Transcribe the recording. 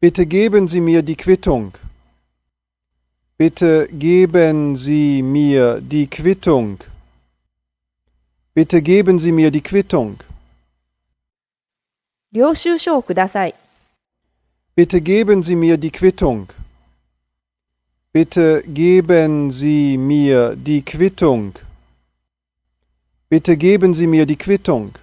Bitte geben Sie mir die Quittung. Bitte geben Sie mir die Quittung. Bitte geben Sie mir die Quittung. Bitte geben Sie mir die Quittung. Bitte geben Sie mir die Quittung. Bitte geben Sie mir die Quittung.